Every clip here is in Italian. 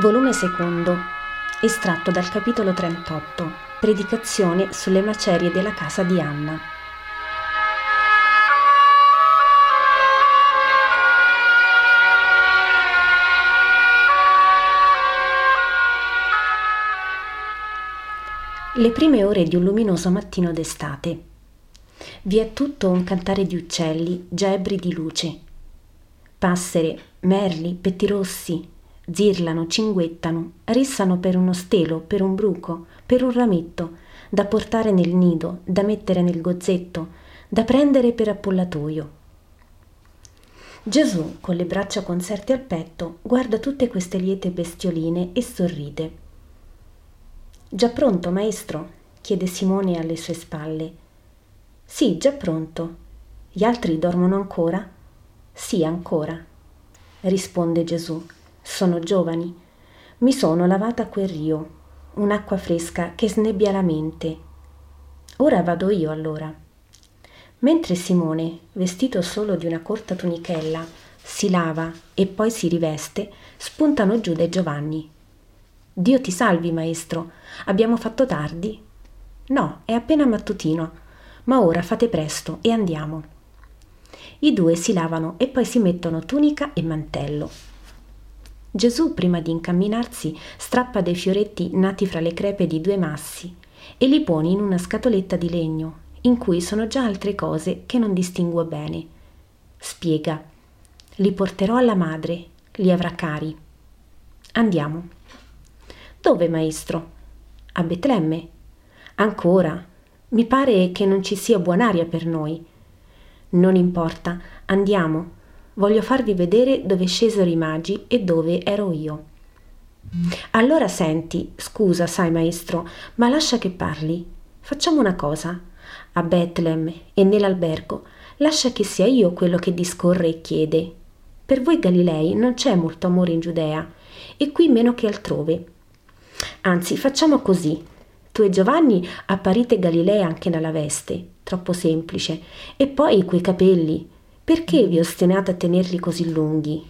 Volume secondo, estratto dal capitolo 38, Predicazione sulle macerie della casa di Anna. Le prime ore di un luminoso mattino d'estate. Vi è tutto un cantare di uccelli, gebri di luce. Passere, merli, pettirossi, zirlano, cinguettano, rissano per uno stelo, per un bruco, per un rametto, da portare nel nido, da mettere nel gozzetto, da prendere per appollatoio. Gesù, con le braccia conserte al petto, guarda tutte queste liete bestioline e sorride. Già pronto, maestro? chiede Simone alle sue spalle. Sì, già pronto. Gli altri dormono ancora? Sì, ancora, risponde Gesù sono giovani. Mi sono lavata a quel rio, un'acqua fresca che snebbia la mente. Ora vado io allora. Mentre Simone, vestito solo di una corta tunichella, si lava e poi si riveste, spuntano Giuda e Giovanni. Dio ti salvi, maestro. Abbiamo fatto tardi? No, è appena mattutino. Ma ora fate presto e andiamo. I due si lavano e poi si mettono tunica e mantello. Gesù, prima di incamminarsi, strappa dei fioretti nati fra le crepe di due massi e li pone in una scatoletta di legno, in cui sono già altre cose che non distinguo bene. Spiega. Li porterò alla madre, li avrà cari. Andiamo. Dove, maestro? A Betlemme. Ancora. Mi pare che non ci sia buon'aria per noi. Non importa, andiamo voglio farvi vedere dove scesero i magi e dove ero io. Allora senti, scusa, sai maestro, ma lascia che parli. Facciamo una cosa. A Betlem e nell'albergo, lascia che sia io quello che discorre e chiede. Per voi Galilei non c'è molto amore in Giudea, e qui meno che altrove. Anzi, facciamo così. Tu e Giovanni apparite Galilea anche nella veste, troppo semplice, e poi quei capelli, perché vi ostinate a tenerli così lunghi?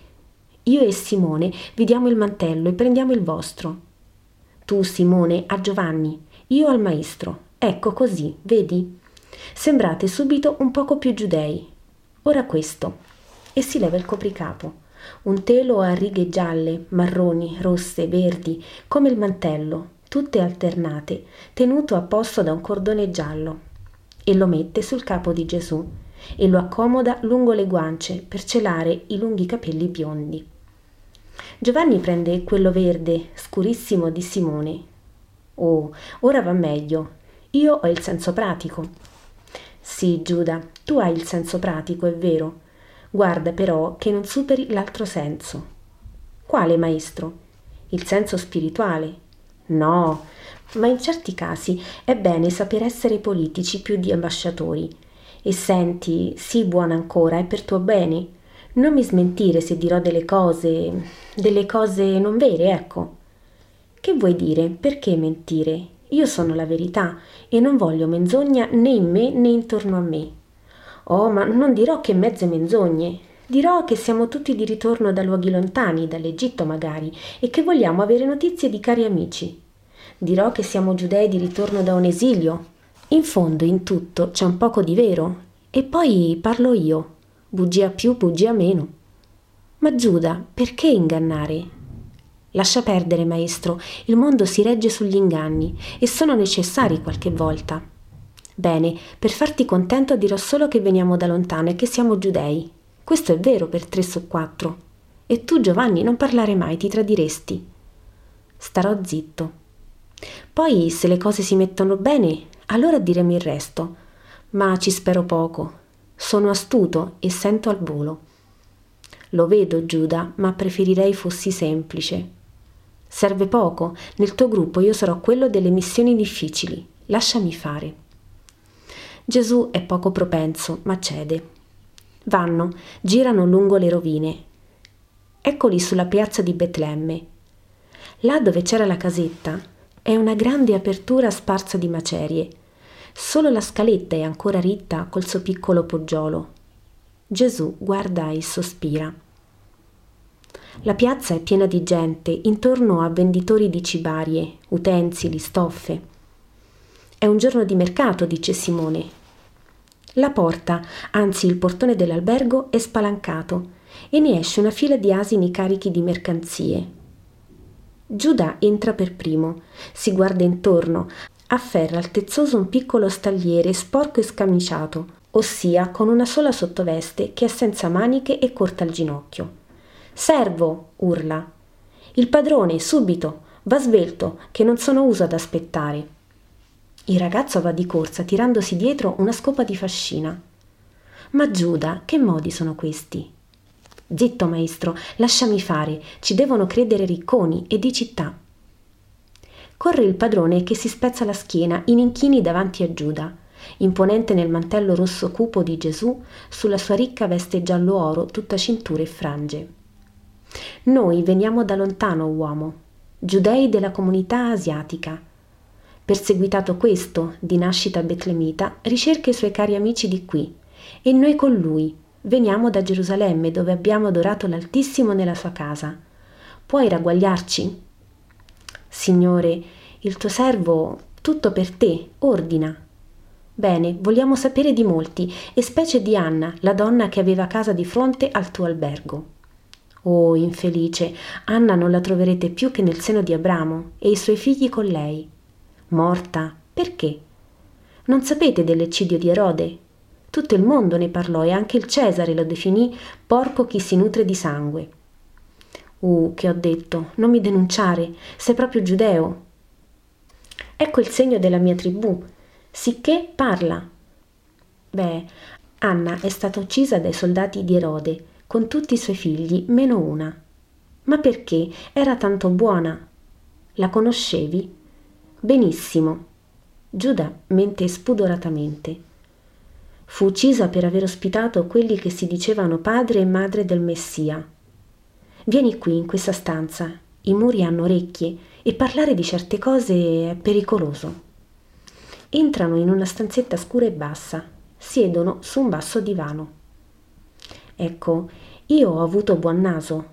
Io e Simone vi diamo il mantello e prendiamo il vostro. Tu, Simone, a Giovanni, io al maestro. Ecco così, vedi? Sembrate subito un poco più giudei. Ora questo. E si leva il copricapo. Un telo a righe gialle, marroni, rosse, verdi, come il mantello, tutte alternate, tenuto a posto da un cordone giallo. E lo mette sul capo di Gesù e lo accomoda lungo le guance per celare i lunghi capelli biondi. Giovanni prende quello verde, scurissimo di Simone. Oh, ora va meglio. Io ho il senso pratico. Sì, Giuda, tu hai il senso pratico, è vero. Guarda però che non superi l'altro senso. Quale, maestro? Il senso spirituale? No, ma in certi casi è bene saper essere politici più di ambasciatori e senti, sii buona ancora, è per tuo bene. Non mi smentire se dirò delle cose, delle cose non vere, ecco. Che vuoi dire? Perché mentire? Io sono la verità e non voglio menzogna né in me né intorno a me. Oh, ma non dirò che mezze menzogne. Dirò che siamo tutti di ritorno da luoghi lontani, dall'Egitto magari, e che vogliamo avere notizie di cari amici. Dirò che siamo giudei di ritorno da un esilio, in fondo in tutto c'è un poco di vero. E poi parlo io. Bugia più, bugia meno. Ma Giuda, perché ingannare? Lascia perdere, maestro, il mondo si regge sugli inganni e sono necessari qualche volta. Bene, per farti contento dirò solo che veniamo da lontano e che siamo giudei. Questo è vero per tre su quattro. E tu, Giovanni, non parlare mai, ti tradiresti. Starò zitto. Poi, se le cose si mettono bene, allora diremo il resto, ma ci spero poco. Sono astuto e sento al volo. Lo vedo, Giuda, ma preferirei fossi semplice. Serve poco, nel tuo gruppo io sarò quello delle missioni difficili. Lasciami fare. Gesù è poco propenso, ma cede. Vanno, girano lungo le rovine. Eccoli sulla piazza di Betlemme. Là dove c'era la casetta è una grande apertura sparsa di macerie Solo la scaletta è ancora ritta col suo piccolo poggiolo. Gesù guarda e sospira. La piazza è piena di gente, intorno a venditori di cibarie, utensili, stoffe. È un giorno di mercato, dice Simone. La porta, anzi il portone dell'albergo, è spalancato e ne esce una fila di asini carichi di mercanzie. Giuda entra per primo, si guarda intorno, afferra altezzoso un piccolo stagliere sporco e scamiciato, ossia con una sola sottoveste che è senza maniche e corta al ginocchio. Servo! urla. Il padrone, subito! Va svelto, che non sono uso ad aspettare. Il ragazzo va di corsa tirandosi dietro una scopa di fascina. Ma Giuda, che modi sono questi? Zitto, maestro, lasciami fare, ci devono credere ricconi e di città. Corre il padrone che si spezza la schiena in inchini davanti a Giuda, imponente nel mantello rosso cupo di Gesù, sulla sua ricca veste giallo-oro tutta cinture e frange. Noi veniamo da lontano, uomo, giudei della comunità asiatica. Perseguitato questo, di nascita betlemita, ricerca i suoi cari amici di qui, e noi con lui, Veniamo da Gerusalemme dove abbiamo adorato l'Altissimo nella sua casa. Puoi ragguagliarci? Signore, il tuo servo, tutto per te, ordina. Bene, vogliamo sapere di molti, e specie di Anna, la donna che aveva casa di fronte al tuo albergo. Oh, infelice, Anna non la troverete più che nel seno di Abramo e i suoi figli con lei. Morta, perché? Non sapete dell'eccidio di Erode? Tutto il mondo ne parlò e anche il Cesare lo definì porco chi si nutre di sangue. Uh, che ho detto, non mi denunciare, sei proprio giudeo. Ecco il segno della mia tribù, sicché parla. Beh, Anna è stata uccisa dai soldati di Erode, con tutti i suoi figli, meno una. Ma perché? Era tanto buona. La conoscevi? Benissimo. Giuda mente spudoratamente. Fu uccisa per aver ospitato quelli che si dicevano padre e madre del Messia. Vieni qui, in questa stanza. I muri hanno orecchie e parlare di certe cose è pericoloso. Entrano in una stanzetta scura e bassa, siedono su un basso divano. Ecco, io ho avuto buon naso.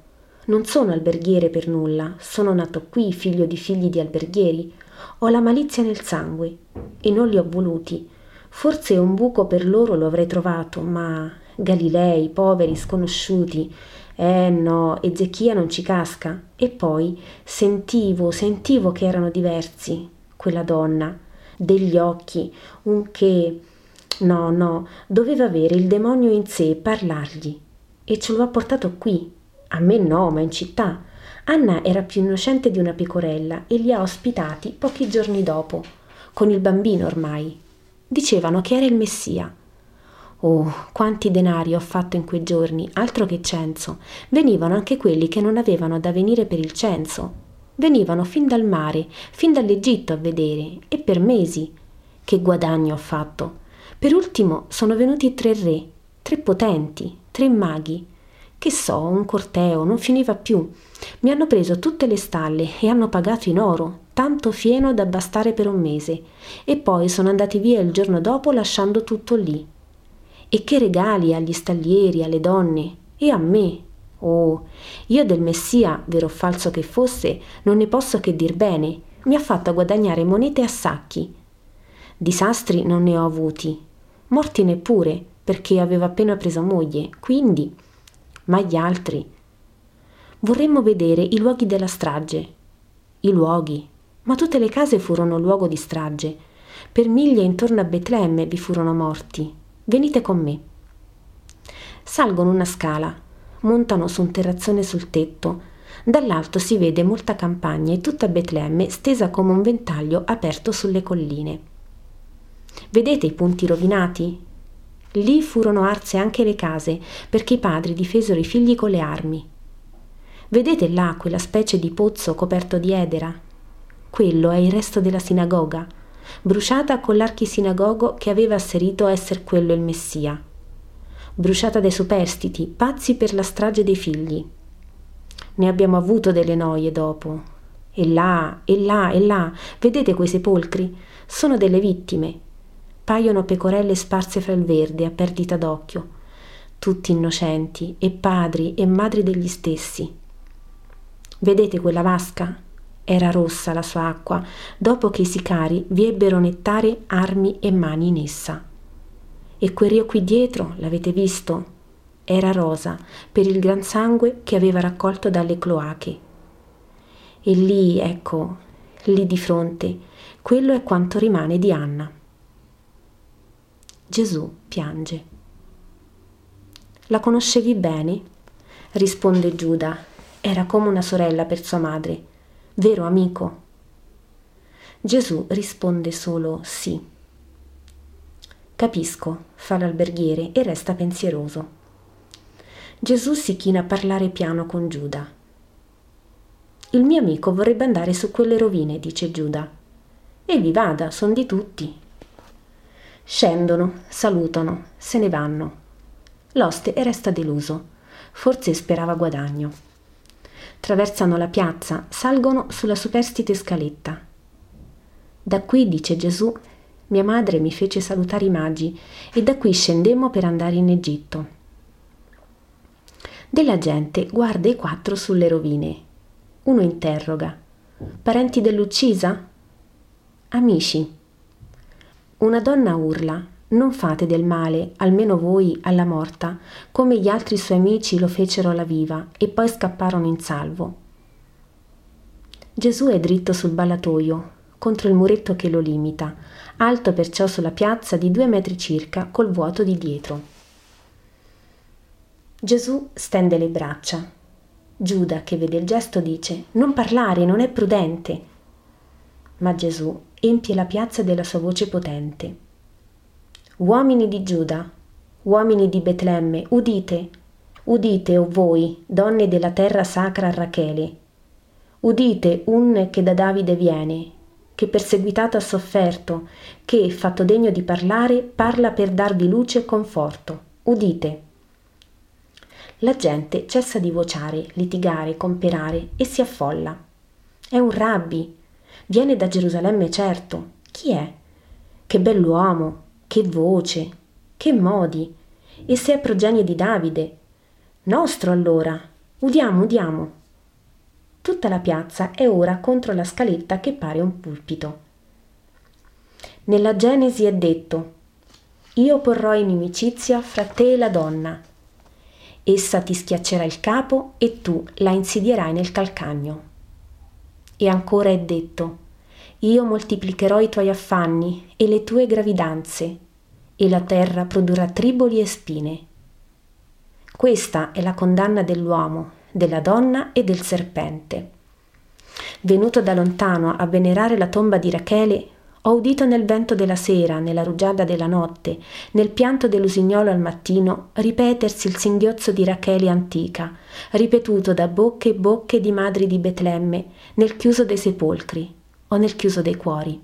Non sono alberghiere per nulla, sono nato qui, figlio di figli di alberghieri. Ho la malizia nel sangue e non li ho voluti Forse un buco per loro lo avrei trovato, ma Galilei, poveri, sconosciuti. Eh no, Ezechia non ci casca. E poi sentivo, sentivo che erano diversi, quella donna, degli occhi, un che... No, no, doveva avere il demonio in sé e parlargli. E ce lo ha portato qui. A me no, ma in città. Anna era più innocente di una pecorella e li ha ospitati pochi giorni dopo, con il bambino ormai, Dicevano che era il Messia. Oh, quanti denari ho fatto in quei giorni, altro che censo. Venivano anche quelli che non avevano da venire per il censo. Venivano fin dal mare, fin dall'Egitto a vedere, e per mesi. Che guadagno ho fatto. Per ultimo sono venuti tre re, tre potenti, tre maghi. Che so, un corteo, non finiva più. Mi hanno preso tutte le stalle e hanno pagato in oro, tanto fieno da bastare per un mese, e poi sono andati via il giorno dopo lasciando tutto lì. E che regali agli stallieri, alle donne, e a me. Oh, io del Messia, vero o falso che fosse, non ne posso che dir bene, mi ha fatto guadagnare monete a sacchi. Disastri non ne ho avuti, morti neppure, perché avevo appena preso moglie, quindi. Ma gli altri. Vorremmo vedere i luoghi della strage. I luoghi, ma tutte le case furono luogo di strage. Per miglia intorno a Betlemme vi furono morti. Venite con me. Salgono una scala, montano su un terrazzone sul tetto. Dall'alto si vede molta campagna e tutta Betlemme stesa come un ventaglio aperto sulle colline. Vedete i punti rovinati? Lì furono arse anche le case, perché i padri difesero i figli con le armi. Vedete là quella specie di pozzo coperto di edera, quello è il resto della sinagoga, bruciata con l'archisinagogo che aveva asserito esser quello il Messia, bruciata dai superstiti, pazzi per la strage dei figli. Ne abbiamo avuto delle noie dopo. E là, e là, e là, vedete quei sepolcri? Sono delle vittime. Paiono pecorelle sparse fra il verde a perdita d'occhio, tutti innocenti e padri e madri degli stessi. Vedete quella vasca? Era rossa la sua acqua, dopo che i sicari vi ebbero nettare armi e mani in essa. E quel rio qui dietro, l'avete visto? Era rosa per il gran sangue che aveva raccolto dalle cloache. E lì, ecco, lì di fronte, quello è quanto rimane di Anna. Gesù piange. La conoscevi bene? risponde Giuda. Era come una sorella per sua madre. Vero amico? Gesù risponde solo sì. Capisco, fa l'alberghiere e resta pensieroso. Gesù si china a parlare piano con Giuda. Il mio amico vorrebbe andare su quelle rovine, dice Giuda. E vi vada, son di tutti. Scendono, salutano, se ne vanno. L'oste resta deluso. Forse sperava guadagno. Traversano la piazza, salgono sulla superstite scaletta. Da qui, dice Gesù, mia madre mi fece salutare i magi e da qui scendemmo per andare in Egitto. Della gente guarda i quattro sulle rovine. Uno interroga. Parenti dell'uccisa? Amici. Una donna urla, non fate del male, almeno voi, alla morta, come gli altri suoi amici lo fecero alla viva e poi scapparono in salvo. Gesù è dritto sul ballatoio, contro il muretto che lo limita, alto perciò sulla piazza di due metri circa, col vuoto di dietro. Gesù stende le braccia. Giuda, che vede il gesto, dice: Non parlare, non è prudente. Ma Gesù empie la piazza della sua voce potente. Uomini di Giuda, uomini di Betlemme, udite, udite, o oh voi, donne della terra sacra Rachele, udite un che da Davide viene, che perseguitato ha sofferto, che, fatto degno di parlare, parla per darvi luce e conforto. Udite. La gente cessa di vociare, litigare, comperare e si affolla. È un rabbi, Viene da Gerusalemme certo. Chi è? Che bell'uomo, che voce, che modi. E se è progenie di Davide. Nostro allora. Udiamo, udiamo. Tutta la piazza è ora contro la scaletta che pare un pulpito. Nella Genesi è detto Io porrò inimicizia fra te e la donna. Essa ti schiaccerà il capo e tu la insidierai nel calcagno. E ancora è detto, io moltiplicherò i tuoi affanni e le tue gravidanze, e la terra produrrà triboli e spine. Questa è la condanna dell'uomo, della donna e del serpente. Venuto da lontano a venerare la tomba di Rachele, ho udito nel vento della sera, nella rugiada della notte, nel pianto dell'usignolo al mattino, ripetersi il singhiozzo di Rachele antica, ripetuto da bocche e bocche di madri di Betlemme, nel chiuso dei sepolcri o nel chiuso dei cuori.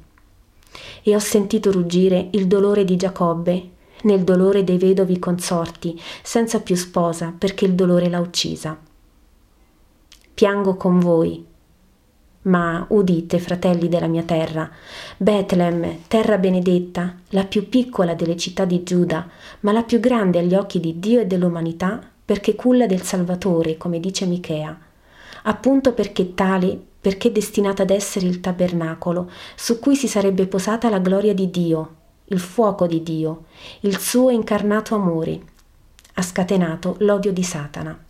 E ho sentito ruggire il dolore di Giacobbe, nel dolore dei vedovi consorti, senza più sposa, perché il dolore l'ha uccisa. Piango con voi, ma udite, fratelli della mia terra, Betlem, terra benedetta, la più piccola delle città di Giuda, ma la più grande agli occhi di Dio e dell'umanità, perché culla del Salvatore, come dice Michea, appunto perché tale, perché destinata ad essere il tabernacolo su cui si sarebbe posata la gloria di Dio, il fuoco di Dio, il suo incarnato amore, ha scatenato l'odio di Satana.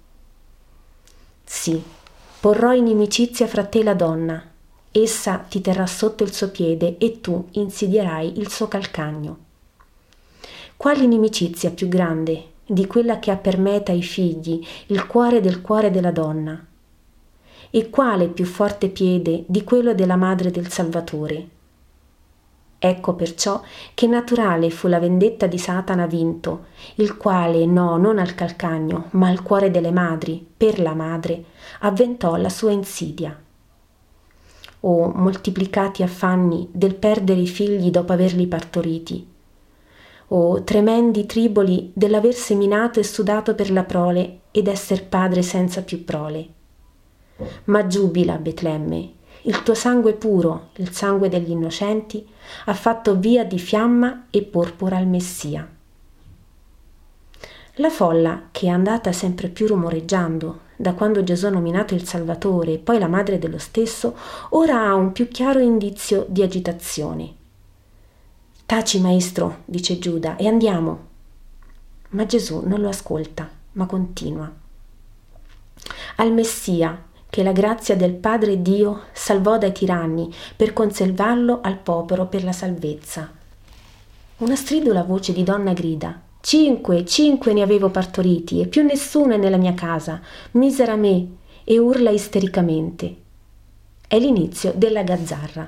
Sì, Porrò inimicizia fra te e la donna. Essa ti terrà sotto il suo piede e tu insidierai il suo calcagno. Quale inimicizia più grande di quella che ha per meta i figli, il cuore del cuore della donna? E quale più forte piede di quello della madre del Salvatore? Ecco perciò che naturale fu la vendetta di Satana vinto, il quale, no, non al calcagno, ma al cuore delle madri, per la madre, avventò la sua insidia. O moltiplicati affanni del perdere i figli dopo averli partoriti, o tremendi triboli dell'aver seminato e sudato per la prole ed esser padre senza più prole. Ma giubila, Betlemme, il tuo sangue puro, il sangue degli innocenti, ha fatto via di fiamma e porpora al Messia. La folla, che è andata sempre più rumoreggiando da quando Gesù ha nominato il Salvatore e poi la madre dello stesso, ora ha un più chiaro indizio di agitazione. Taci, maestro, dice Giuda, e andiamo. Ma Gesù non lo ascolta, ma continua. Al Messia, che la grazia del Padre Dio salvò dai tiranni per conservarlo al popolo per la salvezza. Una stridula voce di donna grida Cinque, cinque ne avevo partoriti e più nessuno è nella mia casa. Misera me! e urla istericamente. È l'inizio della gazzarra.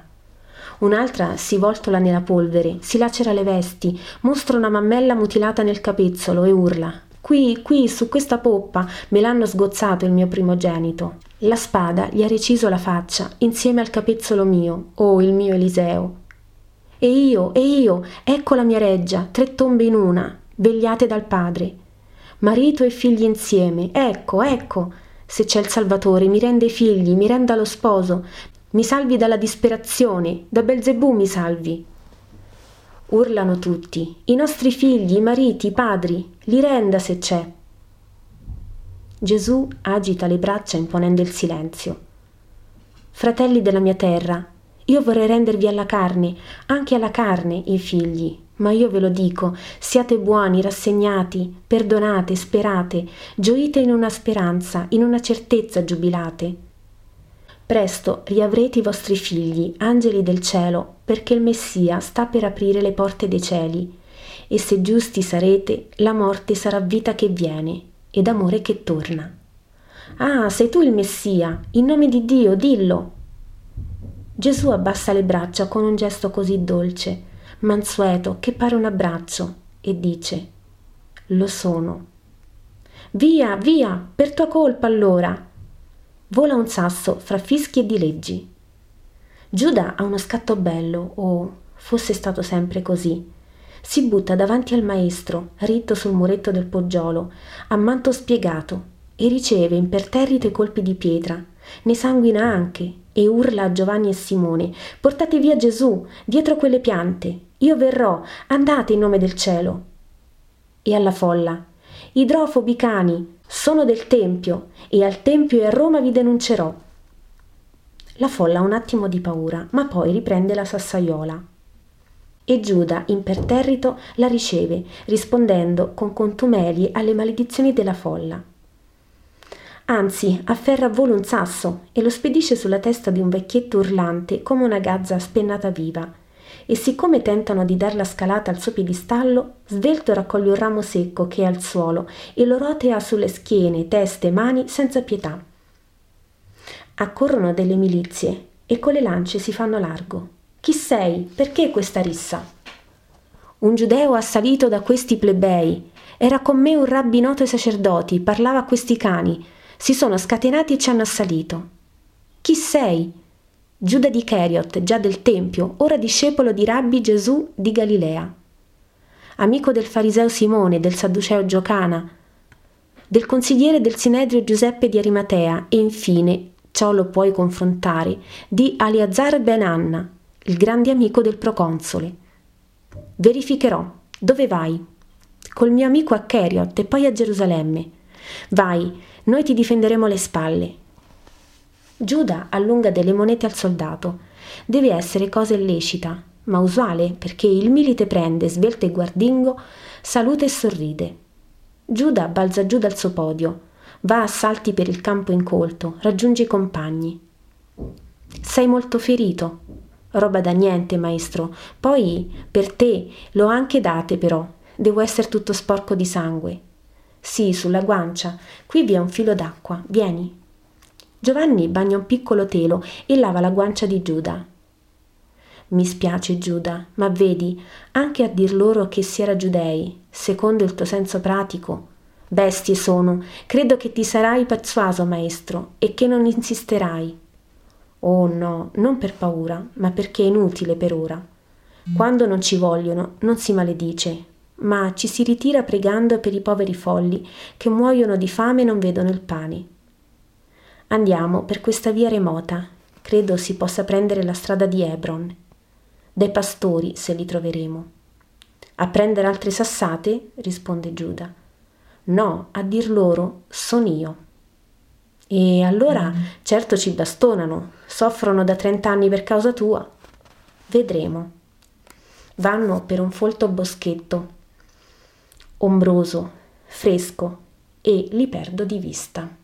Un'altra si voltola nella polvere, si lacera le vesti, mostra una mammella mutilata nel capezzolo e urla. Qui, qui, su questa poppa, me l'hanno sgozzato il mio primogenito. La spada gli ha reciso la faccia, insieme al capezzolo mio, oh il mio Eliseo. E io, e io, ecco la mia reggia, tre tombe in una, vegliate dal Padre. Marito e figli insieme, ecco, ecco. Se c'è il Salvatore, mi rende i figli, mi renda lo sposo, mi salvi dalla disperazione, da Belzebù mi salvi. Urlano tutti, i nostri figli, i mariti, i padri, li renda se c'è. Gesù agita le braccia imponendo il silenzio. Fratelli della mia terra, io vorrei rendervi alla carne, anche alla carne, i figli, ma io ve lo dico, siate buoni, rassegnati, perdonate, sperate, gioite in una speranza, in una certezza giubilate. Presto riavrete i vostri figli, angeli del cielo, perché il Messia sta per aprire le porte dei cieli. E se giusti sarete, la morte sarà vita che viene ed amore che torna. Ah, sei tu il Messia, in nome di Dio, dillo. Gesù abbassa le braccia con un gesto così dolce mansueto, che pare un abbraccio, e dice Lo sono. Via, via, per tua colpa allora. Vola un sasso fra fischi e dileggi. Giuda ha uno scatto bello, o fosse stato sempre così. Si butta davanti al maestro, ritto sul muretto del poggiolo, a manto spiegato, e riceve imperterrito i colpi di pietra. Ne sanguina anche, e urla a Giovanni e Simone: Portate via Gesù, dietro quelle piante. Io verrò, andate in nome del cielo. E alla folla: Idrofobi cani, sono del Tempio, e al Tempio e a Roma vi denuncerò. La folla ha un attimo di paura, ma poi riprende la sassaiola. E Giuda, imperterrito, la riceve, rispondendo con contumeli alle maledizioni della folla. Anzi, afferra a volo un sasso e lo spedisce sulla testa di un vecchietto urlante come una gazza spennata viva. E siccome tentano di dar la scalata al suo piedistallo, svelto raccoglie un ramo secco che è al suolo e lo rotea sulle schiene, teste e mani senza pietà. Accorrono delle milizie e con le lance si fanno largo. Chi sei? Perché questa rissa? Un giudeo assalito da questi plebei. Era con me un rabbi noto ai sacerdoti, parlava a questi cani si sono scatenati e ci hanno assalito. Chi sei? Giuda di Cheriot, già del Tempio, ora discepolo di Rabbi Gesù di Galilea. Amico del fariseo Simone, del sadduceo Giocana, del consigliere del Sinedrio Giuseppe di Arimatea e infine, ciò lo puoi confrontare, di Aliazar ben Anna, il grande amico del proconsole. Verificherò. Dove vai? Col mio amico a Cheriot e poi a Gerusalemme. Vai, noi ti difenderemo le spalle. Giuda allunga delle monete al soldato. Deve essere cosa illecita, ma usuale perché il milite prende, svelto e guardingo, saluta e sorride. Giuda balza giù dal suo podio, va a salti per il campo incolto, raggiunge i compagni. Sei molto ferito. Roba da niente, maestro. Poi, per te, l'ho anche date però. Devo essere tutto sporco di sangue. Sì, sulla guancia. Qui vi è un filo d'acqua. Vieni. Giovanni bagna un piccolo telo e lava la guancia di Giuda. Mi spiace Giuda, ma vedi, anche a dir loro che si era giudei, secondo il tuo senso pratico, bestie sono, credo che ti sarai persuaso, maestro, e che non insisterai. Oh no, non per paura, ma perché è inutile per ora. Quando non ci vogliono, non si maledice, ma ci si ritira pregando per i poveri folli che muoiono di fame e non vedono il pane. Andiamo per questa via remota, credo si possa prendere la strada di Hebron. Dai pastori, se li troveremo. A prendere altre sassate? risponde Giuda. No, a dir loro, son io. E allora certo ci bastonano, soffrono da trent'anni per causa tua. Vedremo. Vanno per un folto boschetto, ombroso, fresco, e li perdo di vista.